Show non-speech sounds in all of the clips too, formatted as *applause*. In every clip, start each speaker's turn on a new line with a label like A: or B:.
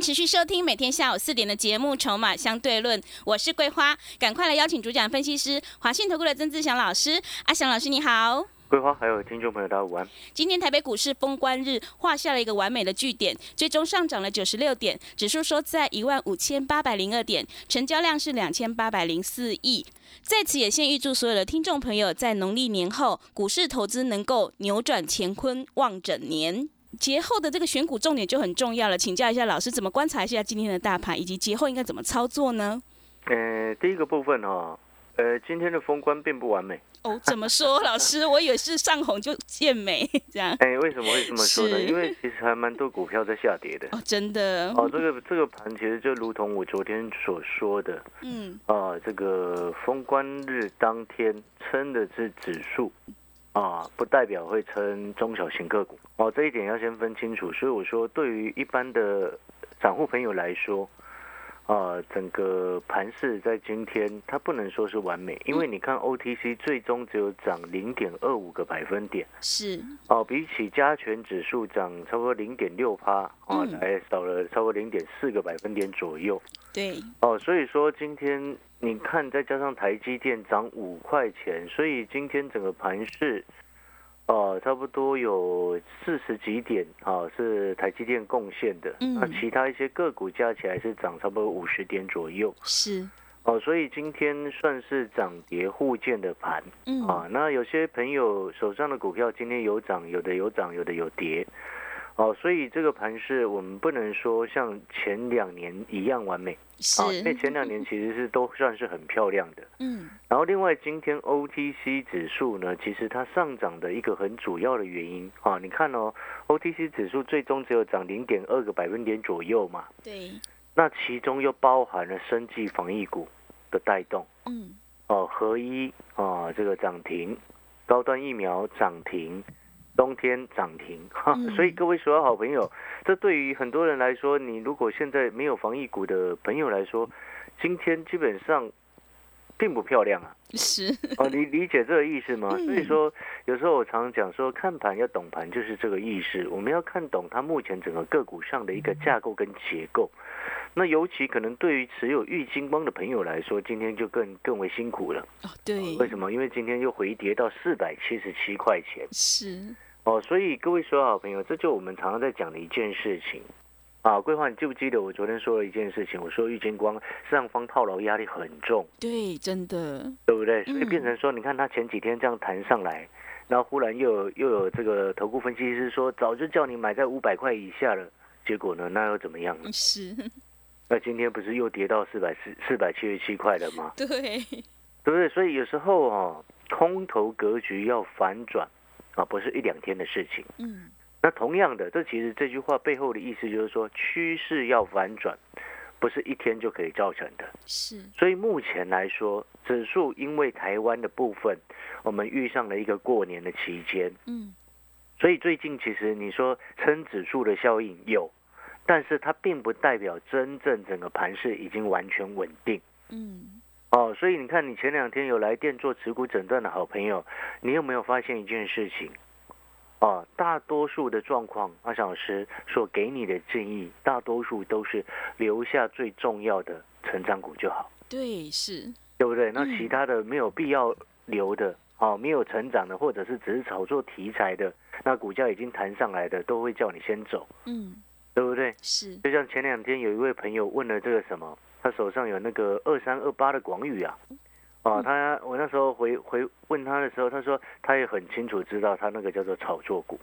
A: 持续收听每天下午四点的节目《筹码相对论》，我是桂花，赶快来邀请主讲分析师华信投顾的曾志祥老师。阿祥老师你好，
B: 桂花还有听众朋友大家午安。
A: 今天台北股市封关日画下了一个完美的句点，最终上涨了九十六点，指数收在一万五千八百零二点，成交量是两千八百零四亿。在此也先预祝所有的听众朋友在农历年后股市投资能够扭转乾坤，望整年。节后的这个选股重点就很重要了，请教一下老师，怎么观察一下今天的大盘，以及节后应该怎么操作呢？
B: 呃，第一个部分哈，呃，今天的封关并不完美。
A: 哦，怎么说，老师？我以为是上红就见美这样。*laughs*
B: 哎，为什么会这么说呢？因为其实还蛮多股票在下跌的。
A: 哦，真的。
B: 哦，这个这个盘其实就如同我昨天所说的，嗯，啊，这个封关日当天撑的是指数。啊，不代表会称中小型个股哦，这一点要先分清楚。所以我说，对于一般的散户朋友来说，啊，整个盘势在今天它不能说是完美，因为你看 OTC 最终只有涨零点二五个百分点，
A: 是
B: 哦，比起加权指数涨差不多零点六趴啊，还少了超过零点四个百分点左右。
A: 对
B: 哦，所以说今天。你看，再加上台积电涨五块钱，所以今天整个盘市，呃，差不多有四十几点啊，是台积电贡献的。嗯。那其他一些个股加起来是涨差不多五十点左右。
A: 是。
B: 哦，所以今天算是涨跌互见的盘。嗯。啊，那有些朋友手上的股票今天有涨，有的有涨，有的有跌。哦，所以这个盘是我们不能说像前两年一样完美，
A: 啊，
B: 因为前两年其实是都算是很漂亮的，嗯。然后另外今天 OTC 指数呢，其实它上涨的一个很主要的原因啊，你看哦，OTC 指数最终只有涨零点二个百分点左右嘛，
A: 对。
B: 那其中又包含了生技防疫股的带动，嗯。哦，合一啊，这个涨停，高端疫苗涨停。冬天涨停，哈，所以各位所有好朋友，这对于很多人来说，你如果现在没有防疫股的朋友来说，今天基本上并不漂亮啊。
A: 是
B: 哦，你理解这个意思吗？所以说，有时候我常常讲说，看盘要懂盘，就是这个意思。我们要看懂它目前整个个股上的一个架构跟结构。那尤其可能对于持有玉金光的朋友来说，今天就更更为辛苦了。哦，
A: 对，
B: 为什么？因为今天又回跌到四百七十七块钱。
A: 是。
B: 哦，所以各位所有好朋友，这就我们常常在讲的一件事情啊。桂花，你记不记得我昨天说了一件事情？我说玉金光上方套牢压力很重。
A: 对，真的，
B: 对不对？所以变成说，你看他前几天这样弹上来，然后忽然又有又有这个投顾分析师说，早就叫你买在五百块以下了，结果呢，那又怎么样呢？
A: 是。
B: 那今天不是又跌到四百四四百七十七块了吗？*laughs*
A: 对，
B: 对不对？所以有时候哦，空头格局要反转。啊，不是一两天的事情。嗯，那同样的，这其实这句话背后的意思就是说，趋势要反转，不是一天就可以造成的。
A: 是，
B: 所以目前来说，指数因为台湾的部分，我们遇上了一个过年的期间。嗯，所以最近其实你说撑指数的效应有，但是它并不代表真正整个盘势已经完全稳定。嗯。哦，所以你看，你前两天有来电做持股诊断的好朋友，你有没有发现一件事情？哦，大多数的状况，阿小老师所给你的建议，大多数都是留下最重要的成长股就好。
A: 对，是，
B: 对不对？那其他的没有必要留的，哦，没有成长的，或者是只是炒作题材的，那股价已经弹上来的，都会叫你先走。嗯，对不对？
A: 是。
B: 就像前两天有一位朋友问了这个什么？他手上有那个二三二八的广宇啊，啊，他我那时候回回问他的时候，他说他也很清楚知道他那个叫做炒作股，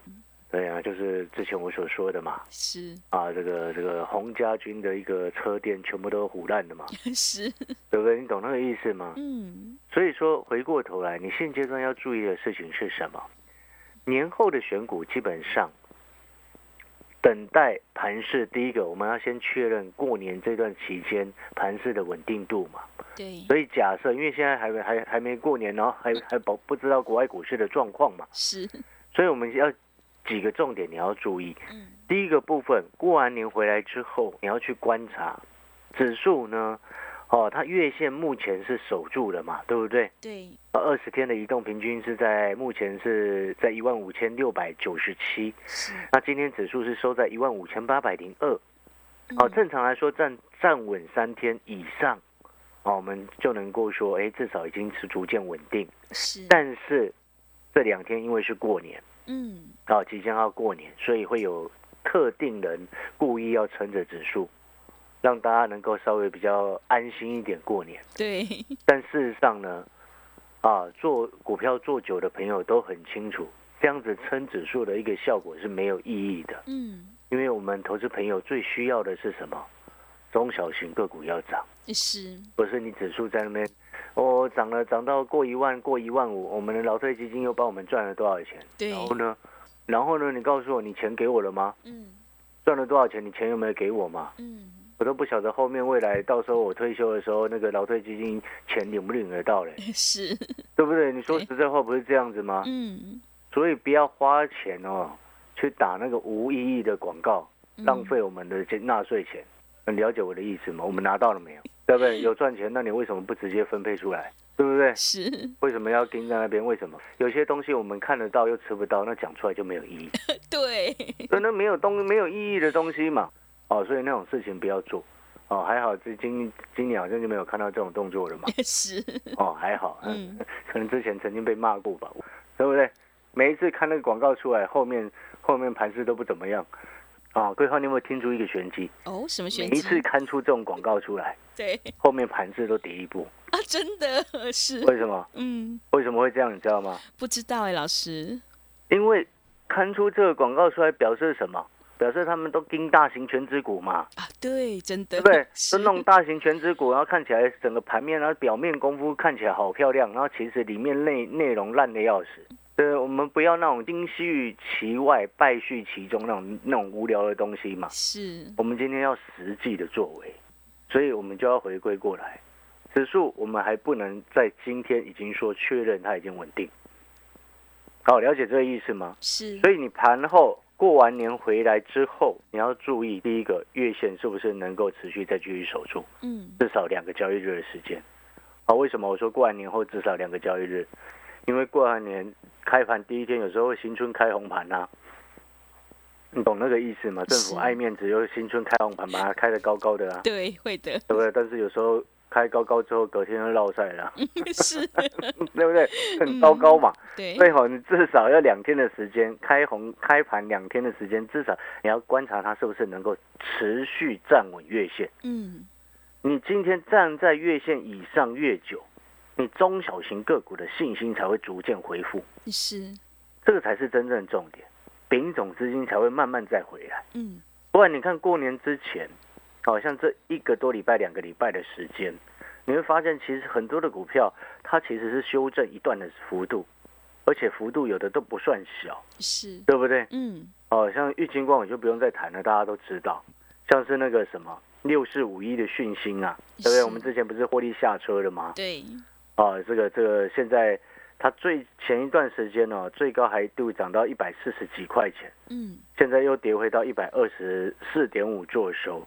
B: 对啊，就是之前我所说的嘛，
A: 是
B: 啊，这个这个洪家军的一个车店全部都腐烂的嘛，*laughs*
A: 是，
B: 对不对？你懂那个意思吗？嗯，所以说回过头来，你现阶段要注意的事情是什么？年后的选股基本上。等等待盘市。第一个，我们要先确认过年这段期间盘市的稳定度嘛。
A: 对。
B: 所以假设，因为现在还没还还没过年，然后还还不不知道国外股市的状况嘛。
A: 是。
B: 所以我们要几个重点你要注意。嗯。第一个部分，过完年回来之后，你要去观察指数呢。哦，它月线目前是守住了嘛，对不对？
A: 对。
B: 二十天的移动平均是在目前是在一万五千六百九十七。
A: 是。
B: 那今天指数是收在一万五千八百零二。哦，正常来说站站稳三天以上，哦，我们就能够说，哎，至少已经是逐渐稳定。
A: 是。
B: 但是这两天因为是过年，
A: 嗯，
B: 哦，即将要过年，所以会有特定人故意要撑着指数。让大家能够稍微比较安心一点过年。
A: 对。
B: 但事实上呢，啊，做股票做久的朋友都很清楚，这样子撑指数的一个效果是没有意义的。
A: 嗯。
B: 因为我们投资朋友最需要的是什么？中小型个股要涨。
A: 是。
B: 不是你指数在那边，哦，涨了涨到过一万过一万五，我们的劳退基金又帮我们赚了多少钱？
A: 对。
B: 然后呢？然后呢？你告诉我，你钱给我了吗？
A: 嗯。
B: 赚了多少钱？你钱有没有给我吗？
A: 嗯。
B: 我都不晓得后面未来到时候我退休的时候，那个劳退基金钱领不领得到嘞？*laughs*
A: 是，
B: 对不对？你说实在话，不是这样子吗？
A: 嗯。
B: 所以不要花钱哦，去打那个无意义的广告，浪费我们的纳税钱。你了解我的意思吗？我们拿到了没有？对不对？有赚钱，那你为什么不直接分配出来？对不对？
A: 是。
B: 为什么要盯在那边？为什么？有些东西我们看得到又吃不到，那讲出来就没有意义。*laughs*
A: 对。
B: 那没有东没有意义的东西嘛。哦，所以那种事情不要做，哦，还好，这今今年好像就没有看到这种动作了嘛。*laughs*
A: 是。
B: 哦，还好，嗯，*laughs* 可能之前曾经被骂过吧，对不对？每一次看那个广告出来，后面后面盘势都不怎么样。啊，桂花，你有没有听出一个玄机？
A: 哦，什么玄
B: 机？每一次看出这种广告出来，*laughs*
A: 对，
B: 后面盘势都跌一步。
A: 啊，真的是。
B: 为什么？
A: 嗯。
B: 为什么会这样？你知道吗？
A: 不知道哎，老师。
B: 因为看出这个广告出来，表示什么？表示他们都盯大型全职股嘛？
A: 啊，对，真的，
B: 对不对？*laughs* 是那种大型全职股，然后看起来整个盘面，然后表面功夫看起来好漂亮，然后其实里面内内容烂的要死。对，我们不要那种金絮其外，败絮其中那种那种无聊的东西嘛。
A: 是，
B: 我们今天要实际的作为，所以我们就要回归过来。指数我们还不能在今天已经说确认它已经稳定。好，了解这个意思吗？
A: 是。
B: 所以你盘后。过完年回来之后，你要注意第一个月线是不是能够持续再继续守住，
A: 嗯，
B: 至少两个交易日的时间。好，为什么我说过完年后至少两个交易日？因为过完年开盘第一天有时候会新春开红盘呐，你懂那个意思吗？政府爱面子，又新春开红盘，把它开的高高的啊，
A: 对，会的，
B: 对不对？但是有时候。开高高之后，隔天就落赛了，*laughs*
A: 是，*laughs*
B: 对不对？很糟糕嘛。
A: 对，
B: 所以好，你至少要两天的时间，开红开盘两天的时间，至少你要观察它是不是能够持续站稳月线。
A: 嗯，
B: 你今天站在月线以上越久，你中小型个股的信心才会逐渐恢复。
A: 是，
B: 这个才是真正重点，丙种资金才会慢慢再回来。
A: 嗯，
B: 不然你看过年之前。好像这一个多礼拜、两个礼拜的时间，你会发现其实很多的股票它其实是修正一段的幅度，而且幅度有的都不算小，
A: 是
B: 对不对？
A: 嗯，
B: 哦，像玉金光我就不用再谈了，大家都知道，像是那个什么六四五一的讯星啊，对不对？我们之前不是获利下车了吗？
A: 对，
B: 啊，这个这个现在它最前一段时间呢，最高还度涨到一百四十几块钱，
A: 嗯，
B: 现在又跌回到一百二十四点五做收。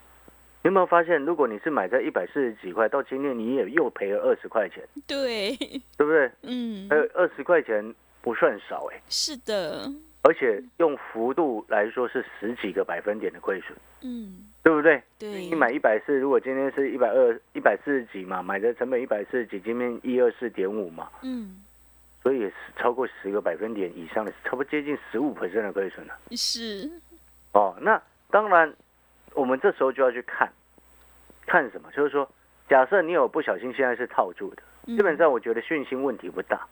B: 有没有发现，如果你是买在一百四十几块，到今天你也又赔了二十块钱，
A: 对，
B: 对不对？
A: 嗯，
B: 呃，二十块钱不算少哎。
A: 是的。
B: 而且用幅度来说是十几个百分点的亏损，
A: 嗯，
B: 对不对？
A: 对。
B: 你买一百四，如果今天是一百二、一百四十几嘛，买的成本一百四十几，今天一二四点五嘛，
A: 嗯，
B: 所以也是超过十个百分点以上的，差不多接近十五的亏损了。
A: 是。
B: 哦，那当然。我们这时候就要去看，看什么？就是说，假设你有不小心现在是套住的，基本上我觉得讯息问题不大。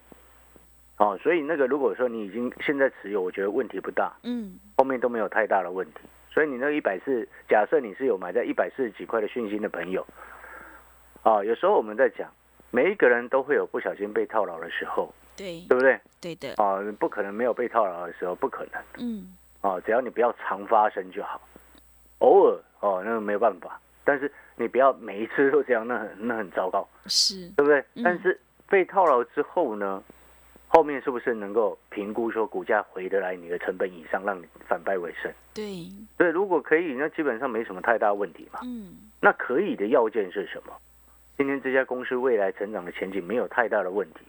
B: 哦，所以那个如果说你已经现在持有，我觉得问题不大。
A: 嗯，
B: 后面都没有太大的问题。所以你那一百四，假设你是有买在一百四十几块的讯息的朋友，啊，有时候我们在讲，每一个人都会有不小心被套牢的时候，
A: 对，
B: 对不对？
A: 对的。
B: 啊，不可能没有被套牢的时候，不可能。
A: 嗯。
B: 哦，只要你不要常发生就好。偶尔哦，那个没有办法，但是你不要每一次都这样，那很那很糟糕，
A: 是
B: 对不对？但是被套牢之后呢，后面是不是能够评估说股价回得来你的成本以上，让你反败为胜？
A: 对，
B: 对，如果可以，那基本上没什么太大问题嘛。
A: 嗯，
B: 那可以的要件是什么？今天这家公司未来成长的前景没有太大的问题，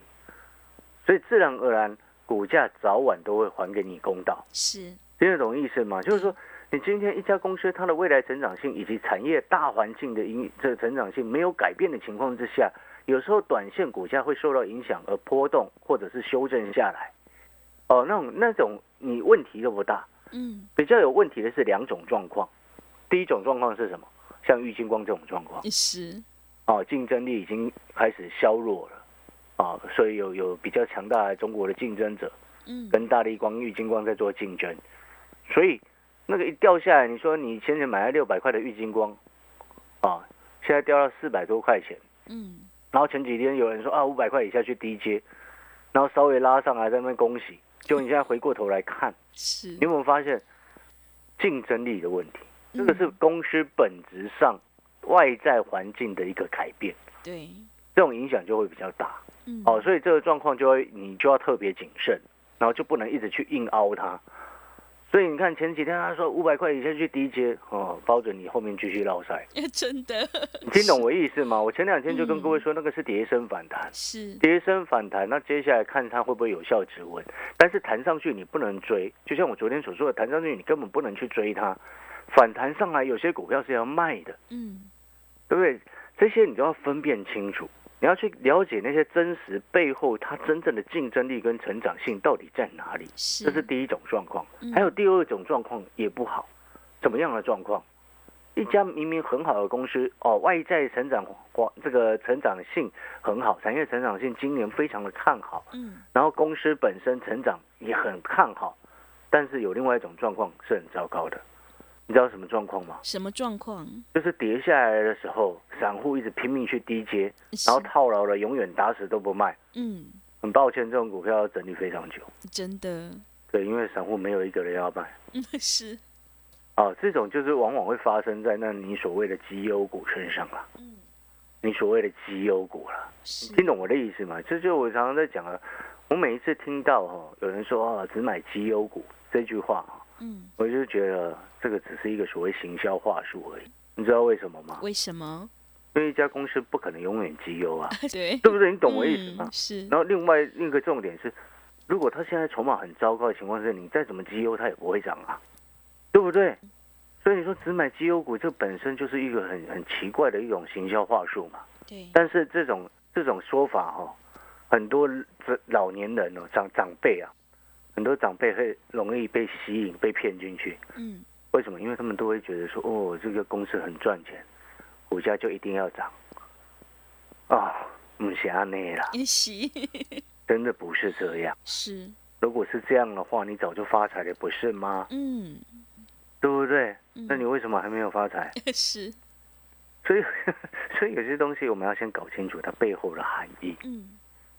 B: 所以自然而然股价早晚都会还给你公道。
A: 是，
B: 听得懂意思吗？就是说，你今天一家公司它的未来成长性以及产业大环境的影这个成长性没有改变的情况之下，有时候短线股价会受到影响而波动或者是修正下来。哦，那种那种你问题都不大。
A: 嗯，
B: 比较有问题的是两种状况。第一种状况是什么？像玉金光这种状况。
A: 是。
B: 哦，竞争力已经开始削弱了，啊，所以有有比较强大的中国的竞争者，
A: 嗯，
B: 跟大力光、玉金光在做竞争，所以那个一掉下来，你说你先前买了六百块的玉金光，啊，现在掉到四百多块钱，
A: 嗯，
B: 然后前几天有人说啊五百块以下去低接，然后稍微拉上来在那边恭喜，就你现在回过头来看，
A: 是，
B: 你有没有发现竞争力的问题？这个是公司本质上。外在环境的一个改变，
A: 对，
B: 这种影响就会比较大，
A: 嗯，
B: 哦，所以这个状况就会你就要特别谨慎，然后就不能一直去硬凹它。所以你看前几天他说五百块以下去低阶，哦，包准你后面继续捞塞。*laughs*
A: 真的，
B: 你听懂我意思吗？我前两天就跟各位说，那个是跌升反弹，
A: 是
B: 跌升反弹，那接下来看它会不会有效止稳。但是弹上去你不能追，就像我昨天所说的，弹上去你根本不能去追它。反弹上来有些股票是要卖的，
A: 嗯。
B: 对不对？这些你都要分辨清楚，你要去了解那些真实背后它真正的竞争力跟成长性到底在哪里。这是第一种状况，还有第二种状况也不好。怎么样的状况？一家明明很好的公司哦，外在成长这个成长性很好，产业成长性今年非常的看好，
A: 嗯，
B: 然后公司本身成长也很看好，但是有另外一种状况是很糟糕的。你知道什么状况吗？
A: 什么状况？
B: 就是跌下来的时候，散户一直拼命去低接，然后套牢了，永远打死都不卖。
A: 嗯，
B: 很抱歉，这种股票要整理非常久。
A: 真的。
B: 对，因为散户没有一个人要卖。
A: 嗯，*laughs* 是。
B: 哦，这种就是往往会发生在那你所谓的绩优股身上了。嗯。你所谓的绩优股了，听懂我的意思吗？这就我常常在讲啊，我每一次听到哈有人说啊只买绩优股这句话嗯，我就觉得这个只是一个所谓行销话术而已。你知道为什么吗？
A: 为什么？
B: 因为一家公司不可能永远绩优啊，*laughs*
A: 对，
B: 对不对？你懂我意思吗？
A: 是。
B: 然后另外另一个重点是，如果他现在筹码很糟糕的情况下，你再怎么绩优，它也不会涨啊，对不对？所以你说只买绩优股，这本身就是一个很很奇怪的一种行销话术嘛。
A: 对。
B: 但是这种这种说法哈，很多这老年人哦，长长辈啊。很多长辈会容易被吸引、被骗进去。嗯，为什么？因为他们都会觉得说，哦，这个公司很赚钱，股价就一定要涨。啊，不是安内啦，*laughs* 真的不是这样。
A: 是，
B: 如果是这样的话，你早就发财了，不是吗？嗯，对不对？那你为什么还没有发财？*laughs*
A: 是。
B: 所以，*laughs* 所以有些东西我们要先搞清楚它背后的含义。嗯，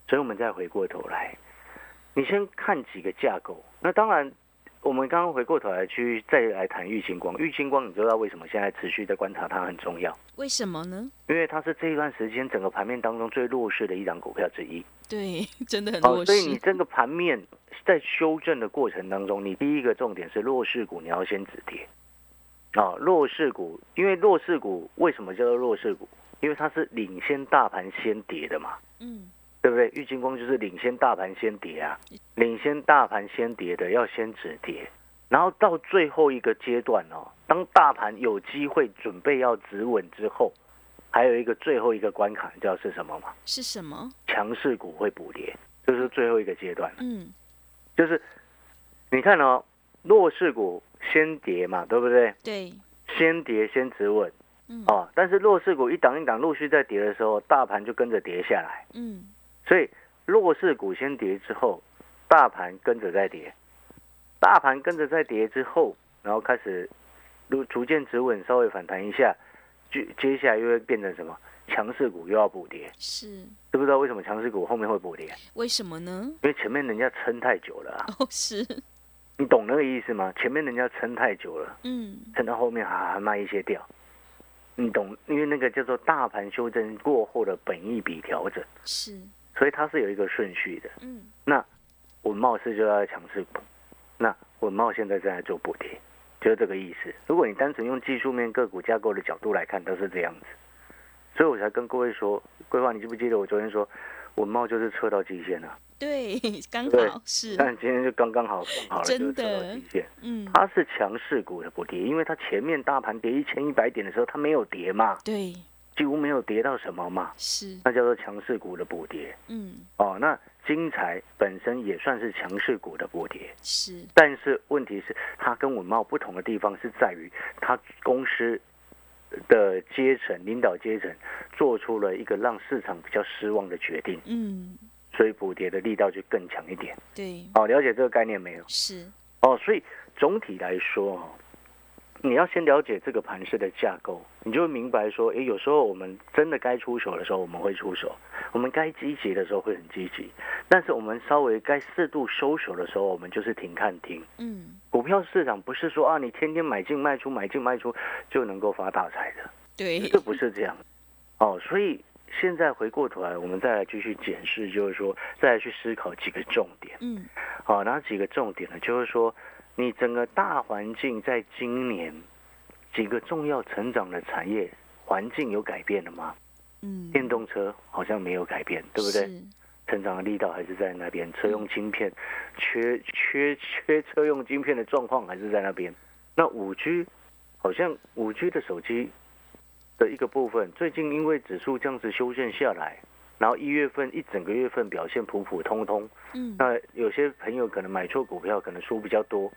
B: 所以我们再回过头来。你先看几个架构，那当然，我们刚刚回过头来去再来谈玉清光。玉清光，你知道为什么现在持续在观察它很重要？
A: 为什么呢？
B: 因为它是这一段时间整个盘面当中最弱势的一档股票之一。
A: 对，真的很弱势。
B: 所以你这个盘面在修正的过程当中，你第一个重点是弱势股，你要先止跌。啊，弱势股，因为弱势股为什么叫做弱势股？因为它是领先大盘先跌的嘛。嗯。对不对？郁金光就是领先大盘先跌啊，领先大盘先跌的要先止跌，然后到最后一个阶段哦，当大盘有机会准备要止稳之后，还有一个最后一个关卡，你知道是什么吗？
A: 是什么？
B: 强势股会补跌，这是最后一个阶段。嗯，就是你看哦，弱势股先跌嘛，对不对？
A: 对，
B: 先跌先止稳。嗯，哦，但是弱势股一档一档陆续在跌的时候，大盘就跟着跌下来。嗯。所以弱势股先跌之后，大盘跟着再跌，大盘跟着再跌之后，然后开始如逐渐止稳，稍微反弹一下，接接下来又会变成什么？强势股又要补跌，
A: 是
B: 知不知道为什么强势股后面会补跌？
A: 为什么呢？
B: 因为前面人家撑太久了啊。
A: 哦，是，
B: 你懂那个意思吗？前面人家撑太久了，
A: 嗯，
B: 撑到后面还还卖一些掉，你懂？因为那个叫做大盘修正过后的本益比调整，
A: 是，
B: 所以它是有一个顺序的。
A: 嗯，
B: 那文茂是就要强势股，那文茂现在正在做补贴，就是这个意思。如果你单纯用技术面个股架构的角度来看，都是这样子，所以我才跟各位说，规划，你记不记得我昨天说文茂就是测到极限了？
A: 对，*laughs* 刚好是，
B: 但今天就刚刚好刚好了，
A: 真
B: 就是测到
A: 的
B: 极限。
A: 嗯，
B: 它是强势股的补跌，因为它前面大盘跌一千一百点的时候，它没有跌嘛，
A: 对，
B: 几乎没有跌到什么嘛，
A: 是，
B: 那叫做强势股的补跌。
A: 嗯，
B: 哦，那金财本身也算是强势股的补跌，
A: 是，
B: 但是问题是它跟文茂不同的地方是在于，它公司的阶层领导阶层做出了一个让市场比较失望的决定，
A: 嗯，
B: 所以补跌的力道就更强一点。
A: 对，
B: 哦，了解这个概念没有？
A: 是，
B: 哦，所以总体来说哦，你要先了解这个盘式的架构，你就会明白说，诶，有时候我们真的该出手的时候，我们会出手；我们该积极的时候会很积极，但是我们稍微该适度收手的时候，我们就是停看停。
A: 嗯，
B: 股票市场不是说啊，你天天买进卖出买进卖出就能够发大财的，
A: 对，
B: 这不是这样。哦，所以现在回过头来，我们再来继续检视，就是说再来去思考几个重点。
A: 嗯，
B: 好，哪几个重点呢？就是说，你整个大环境在今年几个重要成长的产业环境有改变了吗？
A: 嗯，
B: 电动车好像没有改变，对不对？成长的力道还是在那边，车用晶片缺缺缺车用晶片的状况还是在那边。那五 G 好像五 G 的手机的一个部分，最近因为指数这样子修正下来，然后一月份一整个月份表现普普通通，
A: 嗯，
B: 那有些朋友可能买错股票，可能输比较多；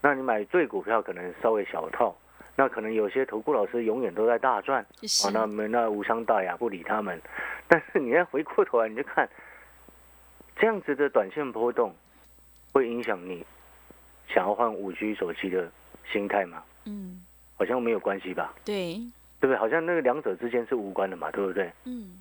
B: 那你买对股票，可能稍微小套。那可能有些投顾老师永远都在大赚，
A: 是
B: 啊，那没那无伤大雅，不理他们。但是你要回过头来，你就看这样子的短线波动，会影响你想要换五 G 手机的心态吗？
A: 嗯，
B: 好像没有关系吧，
A: 对，
B: 对不对？好像那个两者之间是无关的嘛，对不对？
A: 嗯，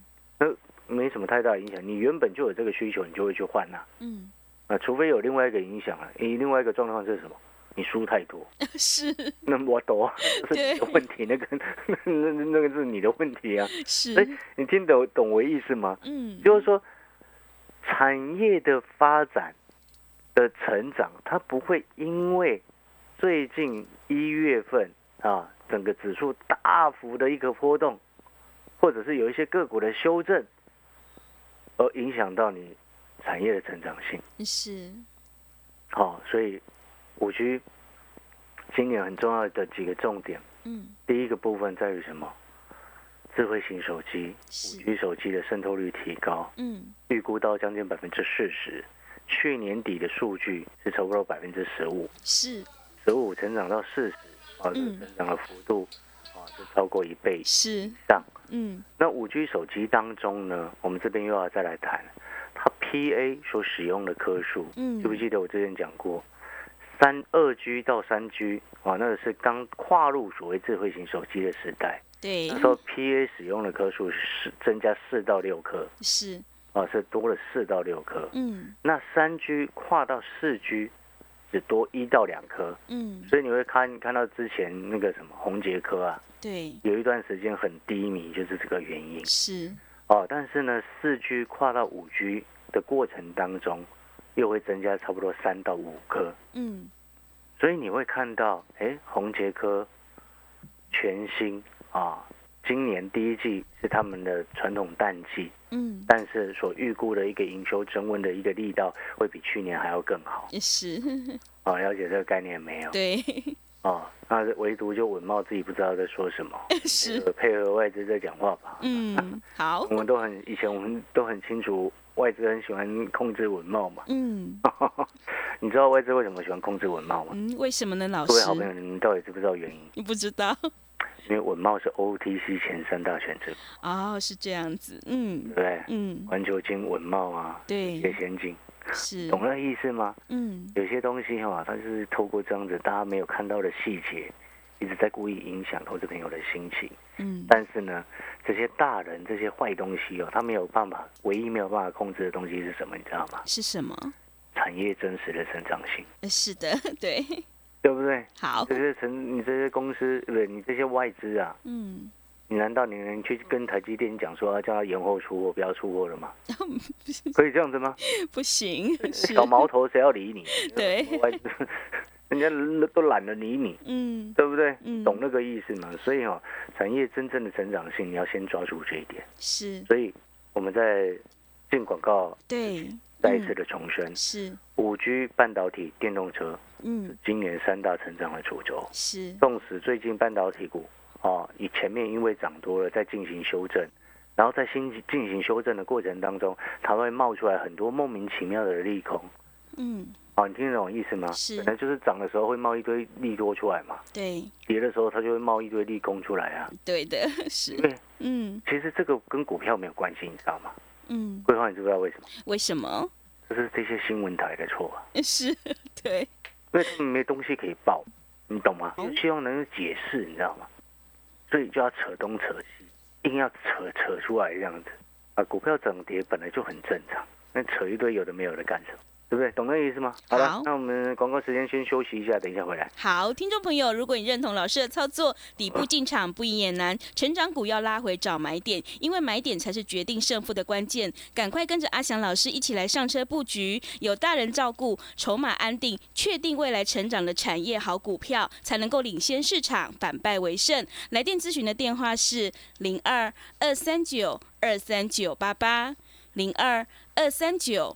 B: 没什么太大影响。你原本就有这个需求，你就会去换呐、
A: 嗯，
B: 啊，除非有另外一个影响啊，你另外一个状况是什么？你输太多，*laughs*
A: 是，
B: 那我懂啊，*laughs* 是你的问题，那个 *laughs* 那那那个是你的问题啊。
A: 是
B: 哎，你听懂懂我意思吗？
A: 嗯，
B: 就是说，产业的发展的成长，它不会因为最近一月份啊，整个指数大幅的一个波动，或者是有一些个股的修正，而影响到你产业的成长性。
A: 是，
B: 好、所以五 G 今年很重要的几个重点，
A: 嗯，
B: 第一个部分在于什么？智慧型手机、五 G 手机的渗透率提高，
A: 嗯，
B: 预估到将近百分之四十。去年底的数据是差不多百分之十五，
A: 是，
B: 十五成长到四十，啊，这
A: 嗯
B: 成长的幅度啊是超过一倍以
A: 是，
B: 上。
A: 嗯，
B: 那五 G 手机当中呢，我们这边又要再来谈，它 PA 所使用的颗数，
A: 嗯。
B: 记不记得我之前讲过，三二 G 到三 G 啊，那个是刚跨入所谓智慧型手机的时代，
A: 对。
B: 那，时候 PA 使用的颗数是增加四到六颗。
A: 是，
B: 啊，是多了四到六颗。
A: 嗯，
B: 那三 G 跨到四 G 只多一到两颗，
A: 嗯，
B: 所以你会看看到之前那个什么红杰科啊，
A: 对，
B: 有一段时间很低迷，就是这个原因
A: 是，
B: 哦。但是呢，四 G 跨到五 G 的过程当中，又会增加差不多三到五颗，
A: 嗯，
B: 所以你会看到，哎，红杰科全新啊，今年第一季是他们的传统淡季，
A: 嗯，
B: 但是所预估的一个营收增温的一个力道，会比去年还要更好。
A: 也是，*laughs*
B: 哦，了解这个概念没有？
A: 对，
B: 哦，那唯独就文茂自己不知道在说什么，*laughs*
A: 是
B: 配合配合外资在讲话吧。
A: 嗯，好
B: 我，们都很以前我们都很清楚，外资很喜欢控制文茂嘛。
A: 嗯，*laughs*
B: 你知道外资为什么喜欢控制文茂吗？
A: 嗯，为什么呢，老师
B: 各位好？朋友，你们到底知不知道原因？
A: 你不知道？
B: 因为文茂是 OTC 前三大选择，
A: 哦，是这样子，嗯
B: 对不对？
A: 嗯，
B: 环球金、文茂啊，
A: 对
B: 谢先进，
A: 是，
B: 懂那个意思吗？
A: 嗯，
B: 有些东西哈，它是透过这样子大家没有看到的细节，一直在故意影响投资朋友的心情。
A: 嗯，
B: 但是呢，这些大人这些坏东西哦，他没有办法，唯一没有办法控制的东西是什么？你知道吗？
A: 是什么？
B: 产业真实的成长性。
A: 是的，*laughs* 对，
B: 对不对？
A: 好，
B: 这些成你这些公司，不对，你这些外资啊，嗯，你难道你能去跟台积电讲说叫他延后出货，不要出货了吗？*laughs* 可以这样子吗？*laughs*
A: 不行，
B: 小毛头谁要理你？*laughs*
A: 对，
B: 外资人家都懒得理你，嗯，对不对？嗯，懂那个意思吗？所以哦，产业真正的成长性，你要先抓住这一点。
A: 是，
B: 所以我们在进广告，
A: 对，
B: 再一次的重申，
A: 是
B: 五 G 半导体、电动车。嗯，今年三大成长的主轴
A: 是，
B: 纵使最近半导体股哦，以前面因为涨多了，在进行修正，然后在新进行修正的过程当中，它会冒出来很多莫名其妙的利空。嗯，哦，你听得懂意思吗？
A: 是，
B: 本来就是涨的时候会冒一堆利多出来嘛。
A: 对，
B: 跌的时候它就会冒一堆利空出来啊。
A: 对的，*laughs* 是。
B: 对，嗯，其实这个跟股票没有关系，你知道吗？嗯，桂花，你知不知道为什么？
A: 为什么？
B: 就是这些新闻台的错啊。*laughs*
A: 是，对。
B: 因为他们没东西可以报，你懂吗？希望能解释，你知道吗？所以就要扯东扯西，硬要扯扯出来这样子啊！股票涨跌本来就很正常，那扯一堆有的没有的干什么？对不对？懂那意思吗？好了，那我们广告时间先休息一下，等一下回来。
A: 好，听众朋友，如果你认同老师的操作，底部进场不赢也难，成长股要拉回找买点，因为买点才是决定胜负的关键。赶快跟着阿翔老师一起来上车布局，有大人照顾，筹码安定，确定未来成长的产业好股票，才能够领先市场，反败为胜。来电咨询的电话是零二二三九二三九八八零二二三九。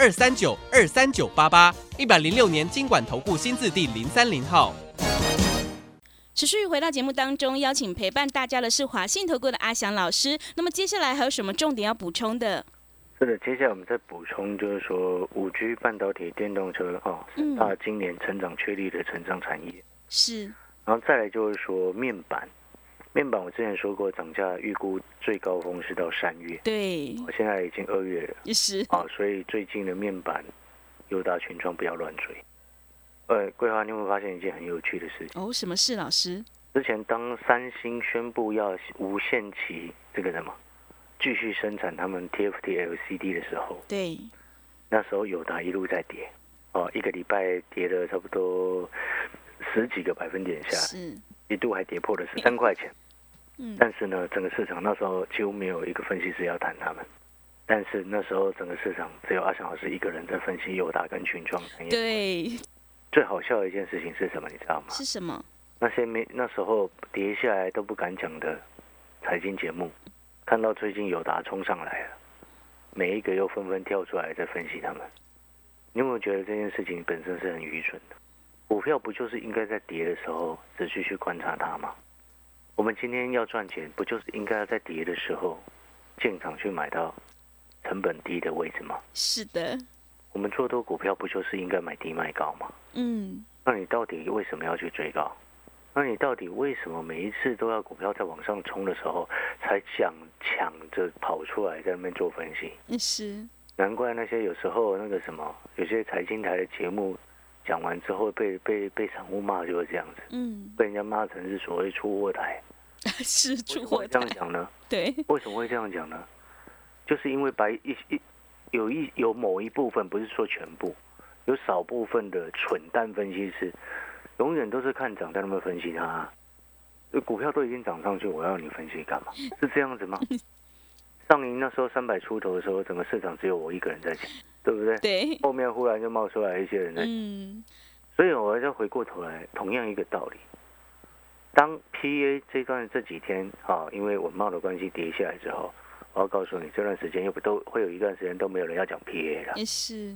C: 二三九二三九八八一百零六年经管投顾新字第零三零号。
A: 持续回到节目当中，邀请陪伴大家的是华信投顾的阿翔老师。那么接下来还有什么重点要补充的？
B: 是的，接下来我们再补充，就是说五 G 半导体、电动车哦，它今年成长确立的成长产业
A: 是。
B: 然后再来就是说面板。面板我之前说过，涨价预估最高峰是到三月，
A: 对，
B: 我现在已经二月了，
A: 是
B: 啊，所以最近的面板，优大群创不要乱追。呃，桂花，你有没有发现一件很有趣的事情？
A: 哦，什么事，老师？
B: 之前当三星宣布要无限期这个什么，继续生产他们 TFT LCD 的时候，
A: 对，
B: 那时候友达一路在跌，哦，一个礼拜跌了差不多十几个百分点下，
A: 是。
B: 一度还跌破了十三块钱，嗯，但是呢，整个市场那时候几乎没有一个分析师要谈他们，但是那时候整个市场只有阿翔老师一个人在分析友达跟群创
A: 对，
B: 最好笑的一件事情是什么？你知道吗？
A: 是什么？
B: 那些没那时候跌下来都不敢讲的财经节目，看到最近友达冲上来了，每一个又纷纷跳出来在分析他们。你有没有觉得这件事情本身是很愚蠢的？股票不就是应该在跌的时候仔细去观察它吗？我们今天要赚钱，不就是应该要在跌的时候进场去买到成本低的位置吗？
A: 是的。
B: 我们做多股票不就是应该买低卖高吗？嗯。那你到底为什么要去追高？那你到底为什么每一次都要股票在往上冲的时候才想抢着跑出来在那边做分析？
A: 是。
B: 难怪那些有时候那个什么，有些财经台的节目。讲完之后被被被散户骂就是这样子，嗯，被人家骂成是所谓出货台，*laughs*
A: 是出货
B: 台。这样讲呢？*laughs*
A: 对，
B: 为什么会这样讲呢？就是因为白一一有一有某一部分，不是说全部，有少部分的蠢蛋分析师，永远都是看涨在那边分析它，股票都已经涨上去，我要你分析干嘛？*laughs* 是这样子吗？上年那时候三百出头的时候，整个市场只有我一个人在讲。对不对？
A: 对，
B: 后面忽然就冒出来一些人在，嗯，所以我要回过头来，同样一个道理，当 PA 这段这几天啊，因为文贸的关系跌下来之后，我要告诉你，这段时间又不都会有一段时间都没有人要讲 PA 了，
A: 也是，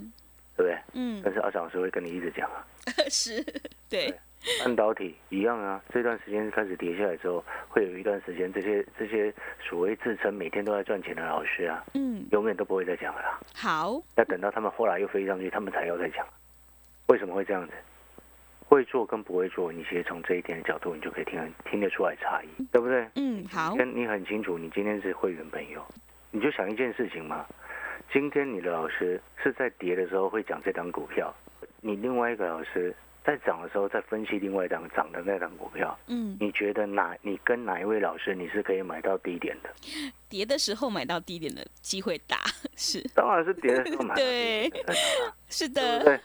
B: 对不对？嗯，但是阿长老师会跟你一直讲啊，*laughs*
A: 是，对。*laughs*
B: 半导体一样啊，这段时间开始跌下来之后，会有一段时间，这些这些所谓自称每天都在赚钱的老师啊，嗯，永远都不会再讲了。
A: 好，
B: 要等到他们后来又飞上去，他们才要再讲。为什么会这样子？会做跟不会做，你其实从这一点的角度，你就可以听听得出来差异，对不对？
A: 嗯，好。
B: 跟你很清楚，你今天是会员朋友，你就想一件事情嘛。今天你的老师是在跌的时候会讲这张股票，你另外一个老师在涨的时候再分析另外一张涨的那张股票。嗯，你觉得哪你跟哪一位老师你是可以买到低点的？*laughs*
A: 跌的时候买到低点的机会大，是？
B: 当然是跌的时候买。*laughs*
A: 对，是的，
B: 对
A: 对。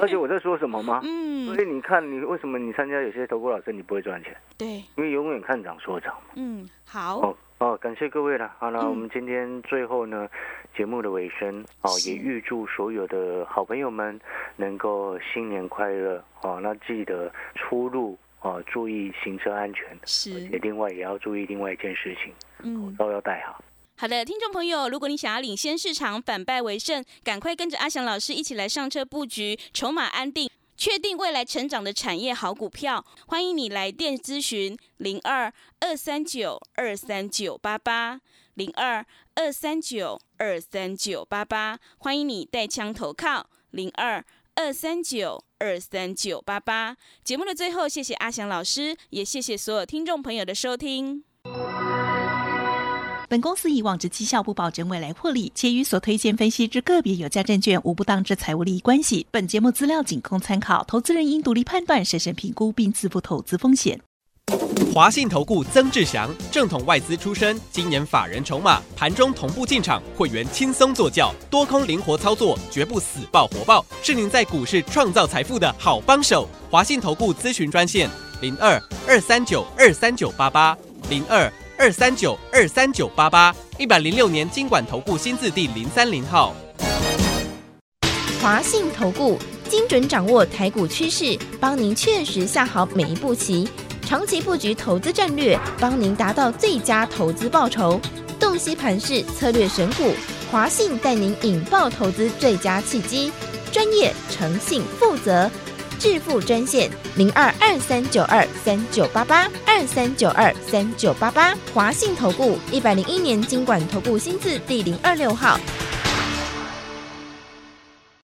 B: 而且我在说什么吗？嗯。所以你看，你为什么你参加有些投顾老师你不会赚钱？
A: 对，
B: 因为永远看涨说涨嘛。
A: 嗯，好。
B: 哦哦，感谢各位了。好了，我们今天最后呢，节目的尾声，哦，也预祝所有的好朋友们能够新年快乐。哦，那记得出入哦，注意行车安全。
A: 是。
B: 且另外也要注意另外一件事情，口罩要戴好。
A: 好的，听众朋友，如果你想要领先市场，反败为胜，赶快跟着阿翔老师一起来上车布局，筹码安定。确定未来成长的产业好股票，欢迎你来电咨询零二二三九二三九八八零二二三九二三九八八，欢迎你带枪投靠零二二三九二三九八八。节目的最后，谢谢阿翔老师，也谢谢所有听众朋友的收听。
D: 本公司以往之绩效不保证未来获利，且与所推荐分析之个别有价证券无不当之财务利益关系。本节目资料仅供参考，投资人应独立判断、审慎评估并自负投资风险。
C: 华信投顾曾志祥，正统外资出身，今年法人筹码，盘中同步进场，会员轻松做教，多空灵活操作，绝不死爆活爆，是您在股市创造财富的好帮手。华信投顾咨询专线零二二三九二三九八八零二。二三九二三九八八一百零六年经管投顾新字第零三零号，
E: 华信投顾精准掌握台股趋势，帮您确实下好每一步棋，长期布局投资战略，帮您达到最佳投资报酬。洞悉盘势策略选股，华信带您引爆投资最佳契机，专业、诚信、负责。致富专线零二二三九二三九八八二三九二三九八八，华信投顾一百零一年经管投顾新字第零二六号。